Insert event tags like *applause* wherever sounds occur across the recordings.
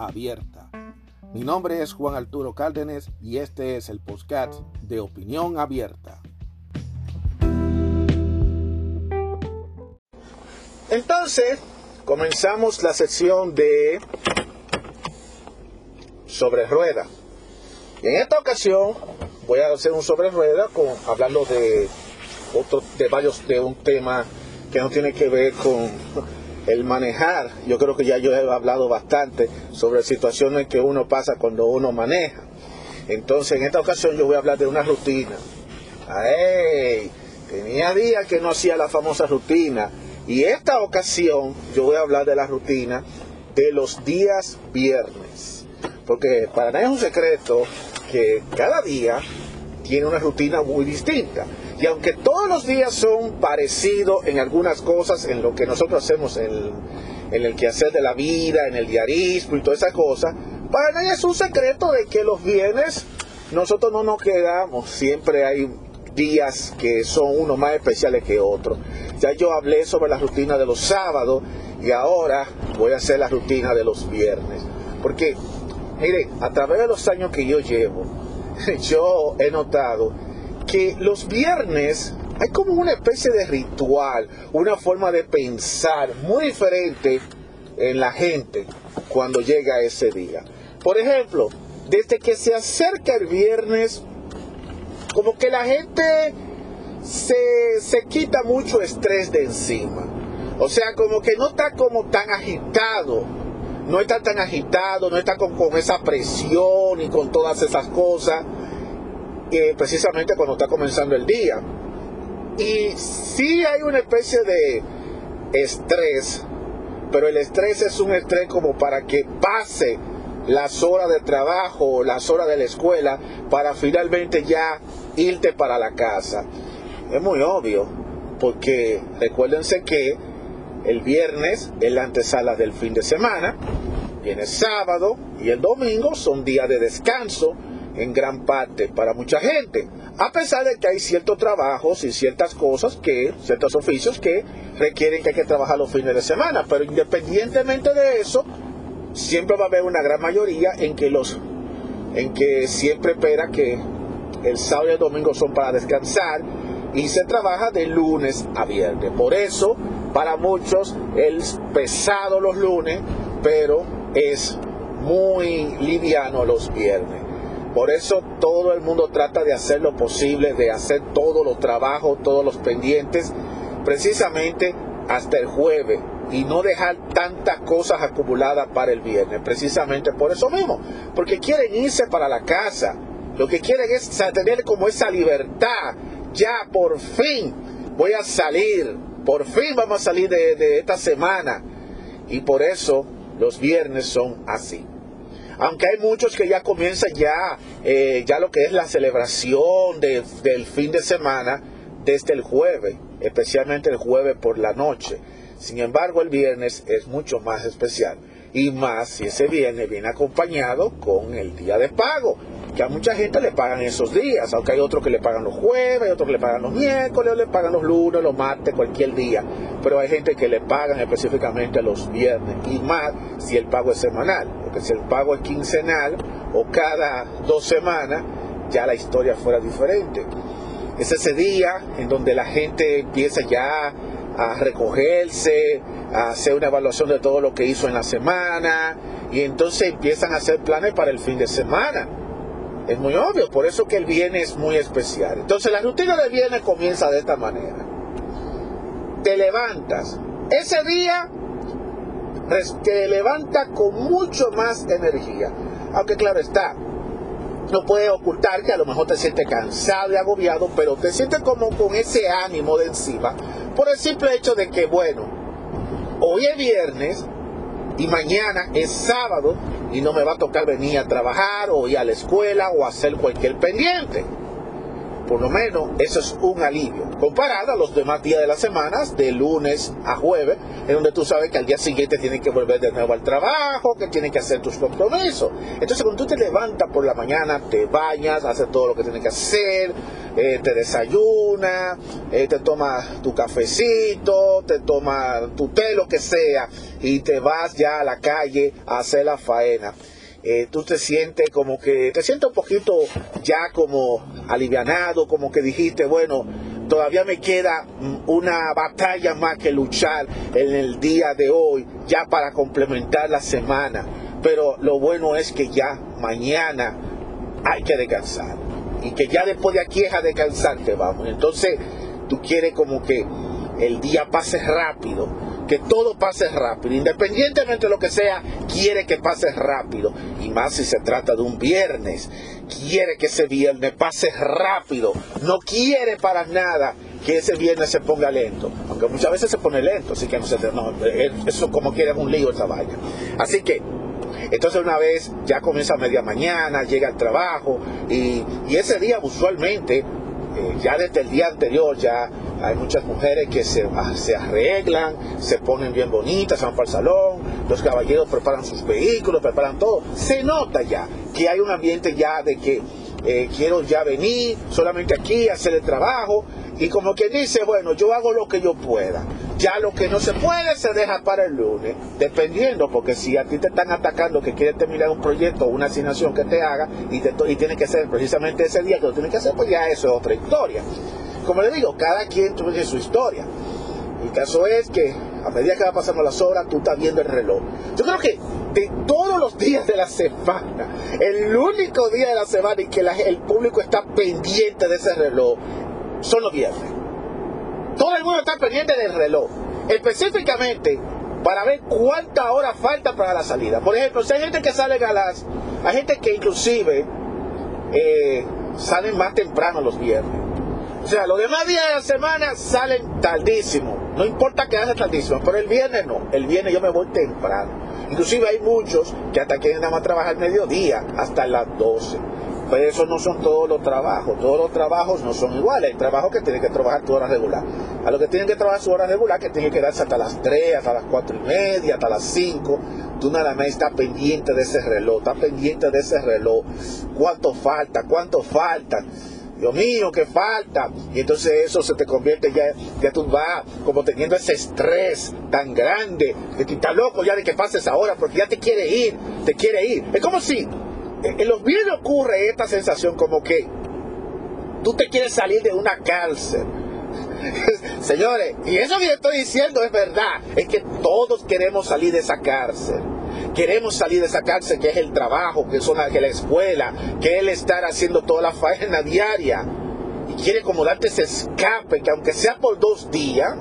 abierta. Mi nombre es Juan Arturo Cárdenas y este es el podcast de Opinión Abierta. Entonces, comenzamos la sección de sobre rueda. Y en esta ocasión voy a hacer un sobre rueda con hablando de otro de varios de un tema que no tiene que ver con el manejar, yo creo que ya yo he hablado bastante sobre situaciones que uno pasa cuando uno maneja. Entonces, en esta ocasión yo voy a hablar de una rutina. ¡Ay! Tenía días que no hacía la famosa rutina. Y esta ocasión yo voy a hablar de la rutina de los días viernes. Porque para nadie es un secreto que cada día tiene una rutina muy distinta. Y aunque todos los días son parecidos en algunas cosas, en lo que nosotros hacemos en el, quehacer de la vida, en el diarismo y toda esa cosa, para nadie es un secreto de que los bienes nosotros no nos quedamos. Siempre hay días que son unos más especiales que otros. Ya yo hablé sobre la rutina de los sábados y ahora voy a hacer la rutina de los viernes. Porque, mire, a través de los años que yo llevo, *laughs* yo he notado que los viernes hay como una especie de ritual, una forma de pensar muy diferente en la gente cuando llega ese día. Por ejemplo, desde que se acerca el viernes, como que la gente se, se quita mucho estrés de encima. O sea, como que no está como tan agitado, no está tan agitado, no está con, con esa presión y con todas esas cosas precisamente cuando está comenzando el día. Y sí hay una especie de estrés, pero el estrés es un estrés como para que pase las horas de trabajo, las horas de la escuela, para finalmente ya irte para la casa. Es muy obvio, porque recuérdense que el viernes es la antesala del fin de semana, viene sábado y el domingo son días de descanso en gran parte para mucha gente, a pesar de que hay ciertos trabajos y ciertas cosas que, ciertos oficios que requieren que hay que trabajar los fines de semana, pero independientemente de eso, siempre va a haber una gran mayoría en que los en que siempre espera que el sábado y el domingo son para descansar y se trabaja de lunes a viernes. Por eso, para muchos es pesado los lunes, pero es muy liviano los viernes. Por eso todo el mundo trata de hacer lo posible, de hacer todos los trabajos, todos los pendientes, precisamente hasta el jueves y no dejar tantas cosas acumuladas para el viernes, precisamente por eso mismo, porque quieren irse para la casa, lo que quieren es tener como esa libertad, ya por fin voy a salir, por fin vamos a salir de, de esta semana. Y por eso los viernes son así aunque hay muchos que ya comienzan ya, eh, ya lo que es la celebración del fin de semana desde el jueves, especialmente el jueves por la noche. Sin embargo, el viernes es mucho más especial. Y más si ese viernes viene acompañado con el día de pago que a mucha gente le pagan esos días, aunque hay otros que le pagan los jueves, otros que le pagan los miércoles, le pagan los lunes, los martes, cualquier día, pero hay gente que le pagan específicamente los viernes, y más si el pago es semanal, porque si el pago es quincenal o cada dos semanas, ya la historia fuera diferente. Es ese día en donde la gente empieza ya a recogerse, a hacer una evaluación de todo lo que hizo en la semana, y entonces empiezan a hacer planes para el fin de semana es muy obvio, por eso que el viernes es muy especial. Entonces la rutina del viernes comienza de esta manera. Te levantas. Ese día te levanta con mucho más energía. Aunque claro está, no puedes ocultar que a lo mejor te sientes cansado y agobiado, pero te sientes como con ese ánimo de encima. Por el simple hecho de que, bueno, hoy es viernes y mañana es sábado y no me va a tocar venir a trabajar o ir a la escuela o hacer cualquier pendiente por lo menos eso es un alivio, comparado a los demás días de las semanas, de lunes a jueves, en donde tú sabes que al día siguiente tienes que volver de nuevo al trabajo, que tienes que hacer tus compromisos. Entonces cuando tú te levantas por la mañana, te bañas, haces todo lo que tienes que hacer, eh, te desayunas, eh, te tomas tu cafecito, te tomas tu té, lo que sea, y te vas ya a la calle a hacer la faena. Eh, tú te sientes como que, te sientes un poquito ya como alivianado, como que dijiste, bueno, todavía me queda mm, una batalla más que luchar en el día de hoy, ya para complementar la semana. Pero lo bueno es que ya mañana hay que descansar. Y que ya después de aquí es a descansar que vamos. Entonces, tú quieres como que el día pase rápido que todo pase rápido, independientemente de lo que sea, quiere que pase rápido. Y más si se trata de un viernes, quiere que ese viernes pase rápido, no quiere para nada que ese viernes se ponga lento, aunque muchas veces se pone lento, así que no, se, no eso como quiera es un lío esa vaya. Así que entonces una vez ya comienza media mañana, llega al trabajo y, y ese día usualmente eh, ya desde el día anterior ya hay muchas mujeres que se, ah, se, arreglan, se ponen bien bonitas, van para el salón, los caballeros preparan sus vehículos, preparan todo. Se nota ya que hay un ambiente ya de que eh, quiero ya venir solamente aquí hacer el trabajo y como que dice, bueno, yo hago lo que yo pueda. Ya lo que no se puede se deja para el lunes, dependiendo, porque si a ti te están atacando que quieres terminar un proyecto o una asignación que te haga y, te, y tiene que ser precisamente ese día que lo tienes que hacer, pues ya eso es otra historia. Como le digo, cada quien tiene su historia. El caso es que a medida que va pasando las horas, tú estás viendo el reloj. Yo creo que de todos los días de la semana, el único día de la semana en que el público está pendiente de ese reloj son los viernes. Todo el mundo está pendiente del reloj. Específicamente para ver cuántas horas falta para la salida. Por ejemplo, si hay gente que sale a las... Hay gente que inclusive eh, salen más temprano los viernes. O sea, los demás días de la semana salen tardísimo. No importa que haga tardísimo, pero el viernes no. El viernes yo me voy temprano. Inclusive hay muchos que hasta quieren nada más trabajar mediodía, hasta las 12. Pero eso no son todos los trabajos. Todos los trabajos no son iguales. Hay trabajos que tienen que trabajar tu hora regular. A los que tienen que trabajar su hora regular, que tienen que quedarse hasta las 3, hasta las 4 y media, hasta las 5. Tú nada más estás pendiente de ese reloj. Estás pendiente de ese reloj. ¿Cuánto falta? ¿Cuánto falta? Dios mío, ¿qué falta? Y entonces eso se te convierte ya, ya tú vas como teniendo ese estrés tan grande, de que estás loco ya de que pases ahora, porque ya te quiere ir, te quiere ir. Es como si en los videos ocurre esta sensación como que tú te quieres salir de una cárcel. *laughs* Señores, y eso que estoy diciendo es verdad, es que todos queremos salir de esa cárcel. Queremos salir de esa cárcel que es el trabajo, que, son, que la escuela, que es el estar haciendo toda la faena diaria. Y quiere como ese escape, que aunque sea por dos días,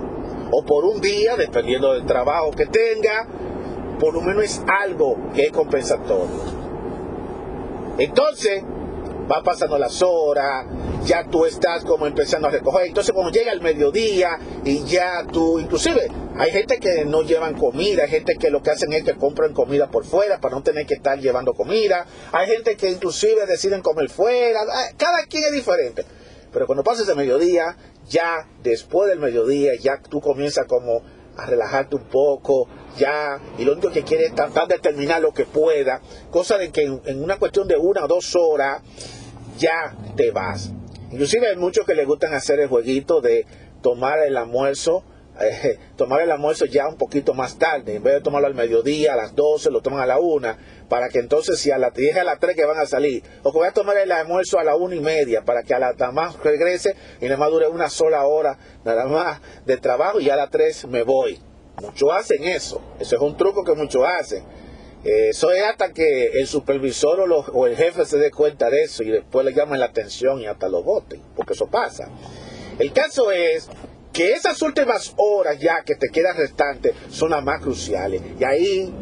o por un día, dependiendo del trabajo que tenga, por lo menos es algo que es compensatorio. Entonces, va pasando las horas, ya tú estás como empezando a recoger. Entonces, cuando llega el mediodía y ya tú, inclusive, hay gente que no llevan comida, hay gente que lo que hacen es que compran comida por fuera para no tener que estar llevando comida. Hay gente que inclusive deciden comer fuera. Ah, cada quien es diferente. Pero cuando pasas el mediodía, ya después del mediodía, ya tú comienzas como a relajarte un poco, ya, y lo único que quiere es tratar de terminar lo que pueda, cosa de que en, una cuestión de una o dos horas ya te vas. Inclusive hay muchos que les gustan hacer el jueguito de tomar el almuerzo, *laughs* eh, tomar el almuerzo ya un poquito más tarde, en vez de tomarlo al mediodía, a las 12, lo toman a la una, para que entonces si a las 10 a las 3 que van a salir, o que voy a tomar el almuerzo a la una y media, para que a la más regrese y nada más dure una sola hora, nada más de trabajo y a las 3 me voy. Muchos hacen eso. Eso es un truco que muchos hacen. Eh, eso es hasta que el supervisor o, el jefe se dé cuenta de eso y después le llaman la atención y hasta lo voten, porque eso pasa. El caso es que esas últimas horas ya que te quedan restantes son las más cruciales. Y ahí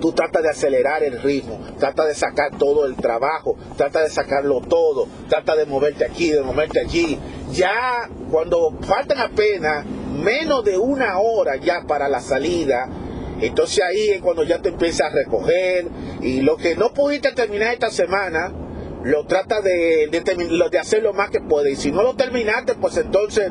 tú tratas de acelerar el ritmo, trata de sacar todo el trabajo, trata de sacarlo todo, trata de moverte aquí, de moverte allí. Ya cuando faltan apenas menos de una hora ya para la salida, Entonces ahí es cuando ya te empiezas a recoger y lo que no pudiste terminar esta semana, lo trata de, de, de hacer lo más que puede. Y si no lo terminaste, pues entonces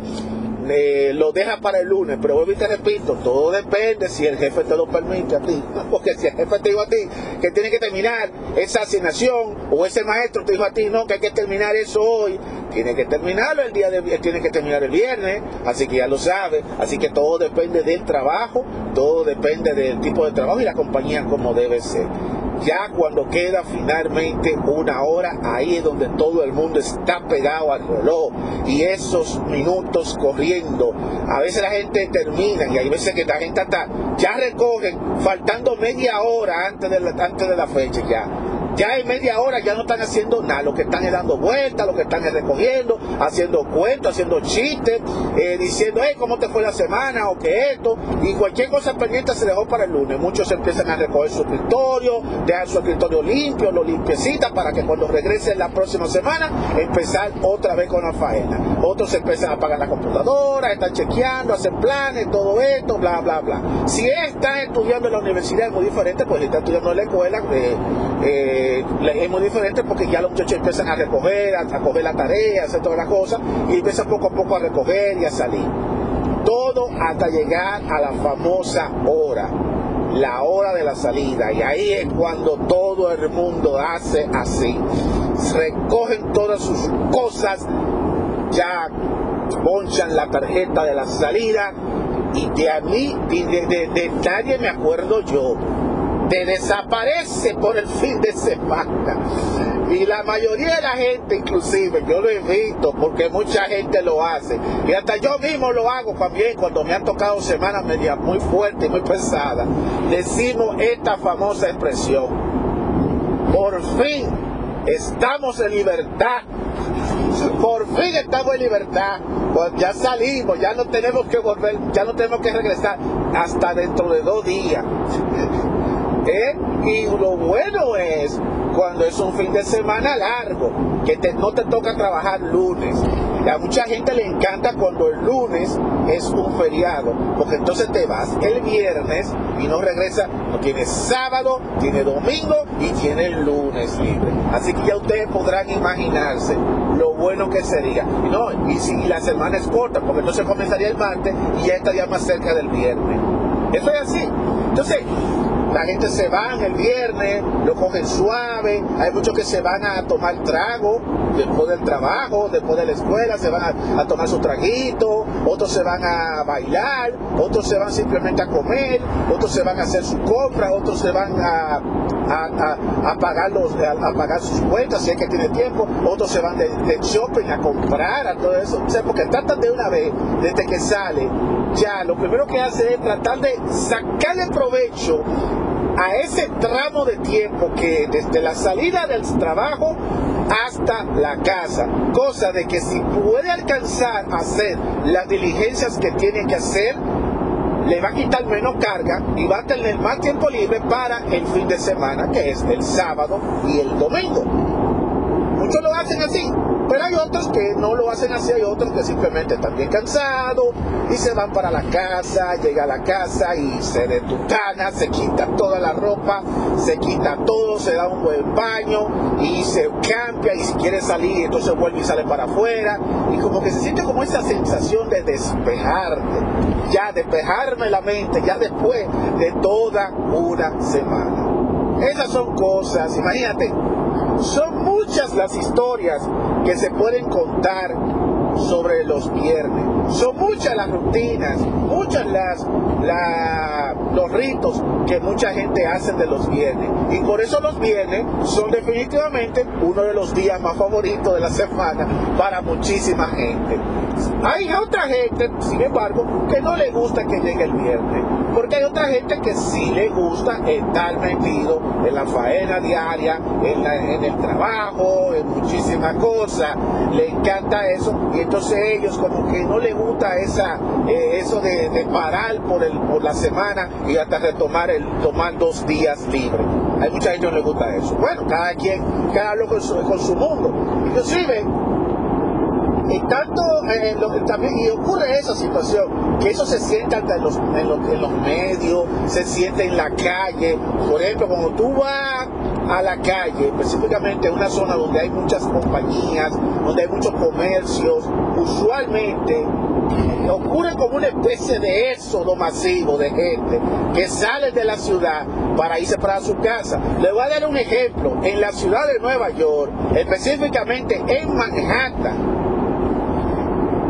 eh, lo deja para el lunes, pero vuelvo y te repito, todo depende si el jefe te lo permite a ti. *laughs* Porque si el jefe te dijo a ti que tiene que terminar esa asignación o ese maestro te dijo a ti no, que hay que terminar eso hoy, tiene que terminarlo el día de tiene que terminar el viernes, así que ya lo sabe, así que todo depende del trabajo, todo depende del tipo de trabajo y la compañía como debe ser. Ya cuando queda finalmente una hora, ahí es donde todo el mundo está pegado al reloj y esos minutos corriendo. A veces la gente termina y hay veces que la gente hasta ya recogen faltando media hora antes de la, antes de la fecha ya ya en media hora ya no están haciendo nada, lo que están es dando vueltas, lo que están es recogiendo, haciendo cuentos, haciendo chistes, eh, diciendo, hey, ¿cómo te fue la semana? o que esto, y cualquier cosa pendiente se dejó para el lunes. Muchos empiezan a recoger su escritorio, dejar su escritorio limpio, lo limpiecita para que cuando regresen la próxima semana empezar otra vez con la faena. Otros empiezan a apagar la computadora, están chequeando, hacen planes, todo esto, bla, bla, bla. Si están estudiando en la universidad es muy diferente, pues si están estudiando en la escuela, eh, eh es muy diferente porque ya los muchachos empiezan a recoger, a, coger la tarea, a hacer todas las cosas y empiezan poco a poco a recoger y a salir. Todo hasta llegar a la famosa hora, la hora de la salida. Y ahí es cuando todo el mundo hace así. Recogen todas sus cosas, ya ponchan la tarjeta de la salida y de a mí, de, de, de nadie me acuerdo yo te desaparece por el fin de semana. Y la mayoría de la gente, inclusive, yo lo he visto porque mucha gente lo hace. Y hasta yo mismo lo hago también cuando me han tocado semanas medias muy fuertes y muy pesadas. Decimos esta famosa expresión. Por fin estamos en libertad. Por fin estamos en libertad. Pues ya salimos, ya no tenemos que volver, ya no tenemos que regresar hasta dentro de dos días. Y lo bueno es cuando es un fin de semana largo, que no te toca trabajar lunes. A mucha gente le encanta cuando el lunes es un feriado, porque entonces te vas el viernes y no regresas, no tienes sábado, tiene domingo y tiene lunes libre. Así que ya ustedes podrán imaginarse lo bueno que sería. Y, no, y si la semana es corta, porque entonces comenzaría el martes y ya estaría más cerca del viernes. Eso es así. Entonces, la gente se va el viernes, lo cogen suave, hay muchos que se van a tomar trago después del trabajo, después de la escuela, se van a, tomar su traguito, otros se van a bailar, otros se van simplemente a comer, otros se van a hacer su compra, otros se van a, a, pagar, los, a, pagar sus cuentas si es que tiene tiempo, otros se van de, shopping a comprar, a todo eso, o sea, porque tratan de una vez, desde que sale, ya lo primero que hace es tratar de sacarle provecho a ese tramo de tiempo que desde la salida del trabajo hasta la casa, cosa de que si puede alcanzar a hacer las diligencias que tiene que hacer, le va a quitar menos carga y va a tener más tiempo libre para el fin de semana, que es el sábado y el domingo. Muchos lo hacen así, pero hay otros que no lo hacen así, hay otros que simplemente están bien cansados y se van para la casa, llega a la casa y se detucana, se quita toda la ropa, se quita todo, se da un buen baño y se cambia y si quiere salir entonces vuelve y sale para afuera y como que se siente como esa sensación de despejarte, ya despejarme la mente, ya después de toda una semana. Esas son cosas, imagínate, son muchas las historias que se pueden contar sobre los viernes. Son muchas las rutinas, muchas las los ritos que mucha gente hace de los viernes. Y por eso los viernes son definitivamente uno de los días más favoritos de la semana para muchísima gente. Hay otra gente, sin embargo, que no le gusta que llegue el viernes. Porque hay otra gente que sí le gusta estar metido en la faena diaria, en, el trabajo, en muchísimas cosas. Le encanta eso. Y entonces ellos como que no gusta esa, eh, eso de, parar por, el, por la semana y hasta retomar el tomar dos días libres. Hay mucha gente que no le gusta eso. Bueno, cada quien, cada uno con su, con su mundo. Inclusive, y tanto eh, también y ocurre esa situación que eso se siente hasta en los, en los, en los medios se siente en la calle por ejemplo cuando tú vas a la calle específicamente en una zona donde hay muchas compañías donde hay muchos comercios usualmente ocurre como una especie de éxodo masivo de gente que sale de la ciudad para irse para su casa. Le voy a dar un ejemplo. En la ciudad de Nueva York, específicamente en Manhattan,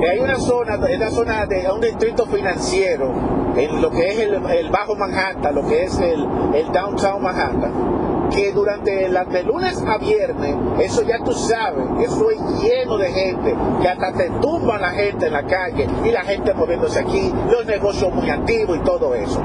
hay una zona, zona de un distrito financiero, en lo que es el, Bajo Manhattan, lo que es el, el Downtown Manhattan que durante las de lunes a viernes, eso ya tú sabes, eso es lleno de gente, que hasta te tumban la gente en la calle y la gente moviéndose aquí, los negocios muy activos y todo eso.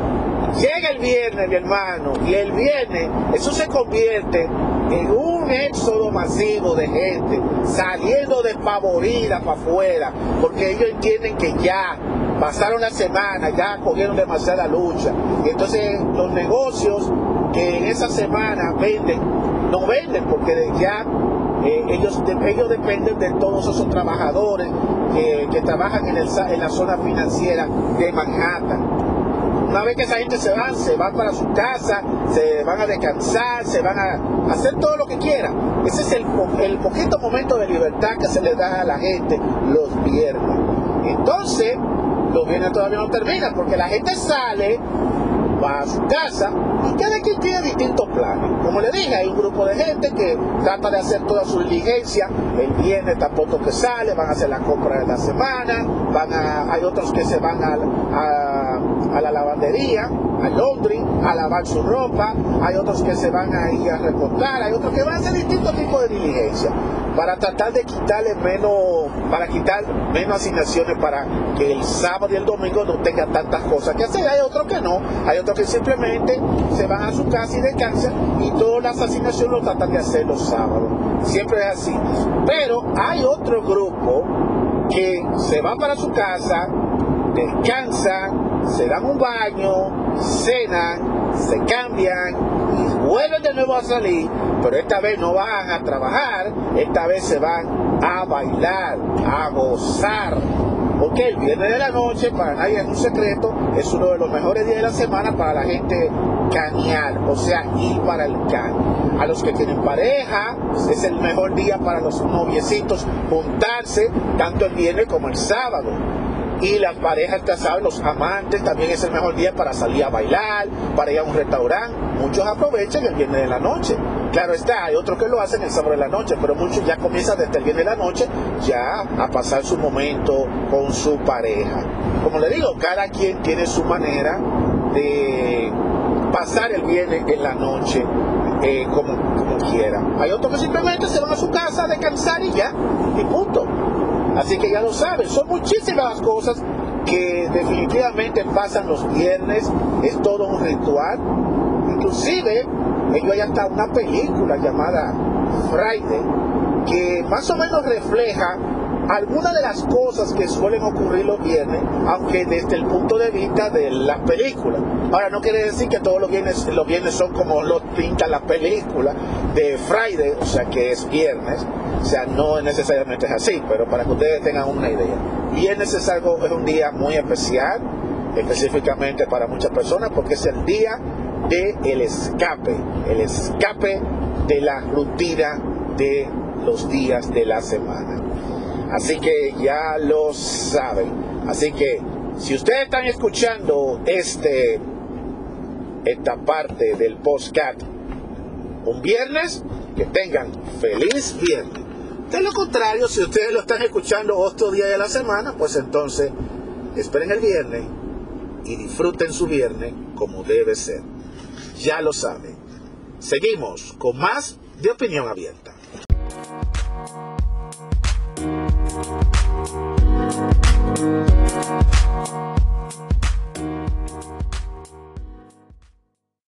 Llega el viernes, mi hermano, y el viernes eso se convierte en un éxodo masivo de gente saliendo despavorida para afuera, porque ellos entienden que ya pasaron la semana, ya cogieron demasiada lucha. Y entonces los negocios que en esa semana venden, no venden porque ya eh, ellos, ellos dependen de todos esos trabajadores que, trabajan en, en la zona financiera de Manhattan. Una vez que esa gente se va, se van para su casa, se van a descansar, se van a hacer todo lo que quieran. Ese es el, el poquito momento de libertad que se le da a la gente los viernes. Entonces, los viernes todavía no terminan porque la gente sale va a su casa y cada quien tiene distintos planes. Como le dije, hay un grupo de gente que trata de hacer toda su diligencia, el viernes tampoco que sale, van a hacer la compra de la semana, van a, hay otros que se van a, a, la lavandería, a Londres, a lavar su ropa, hay otros que se van a ir a recortar, hay otros que van a hacer distintos tipos de diligencia para tratar de quitarle menos, para quitar menos asignaciones para que el sábado y el domingo no tenga tantas cosas que hacer. Hay otros que no, hay otros que simplemente se van a su casa y descansan y todas las asignaciones lo tratan de hacer los sábados. Siempre es así. Pero hay otro grupo que se va para su casa, descansan, se dan un baño, cenan, se cambian vuelven de nuevo a salir, pero esta vez no van a trabajar, esta vez se van a bailar, a gozar. Porque el viernes de la noche, para nadie es un secreto, es uno de los mejores días de la semana para la gente canear, o sea, ir para el can. A los que tienen pareja, es el mejor día para los noviecitos juntarse, tanto el viernes como el sábado y las parejas casadas, los amantes, también es el mejor día para salir a bailar, para ir a un restaurante. Muchos aprovechan el viernes de la noche. Claro está, hay otros que lo hacen el sábado de la noche, pero muchos ya comienzan desde el viernes de la noche ya a pasar su momento con su pareja. Como le digo, cada quien tiene su manera de pasar el viernes en la noche eh, como, como quiera. Hay otros que simplemente se van a su casa a descansar y ya, y punto. Así que ya lo saben, son muchísimas las cosas que definitivamente pasan los viernes, es todo un ritual. Inclusive, ellos hay hasta una película llamada Friday que más o menos refleja algunas de las cosas que suelen ocurrir los viernes, aunque desde el punto de vista de la película. Ahora, no quiere decir que todos los viernes, los viernes son como los pintan la película de Friday, o sea que es viernes. O sea, no necesariamente es así, pero para que ustedes tengan una idea. Viernes es algo, es un día muy especial, específicamente para muchas personas, porque es el día del el escape, el escape de la rutina de los días de la semana. Así que ya lo saben. Así que si ustedes están escuchando este esta parte del postcat un viernes, que tengan feliz viernes. De lo contrario, si ustedes lo están escuchando otro día de la semana, pues entonces esperen el viernes y disfruten su viernes como debe ser. Ya lo saben. Seguimos con más de opinión abierta.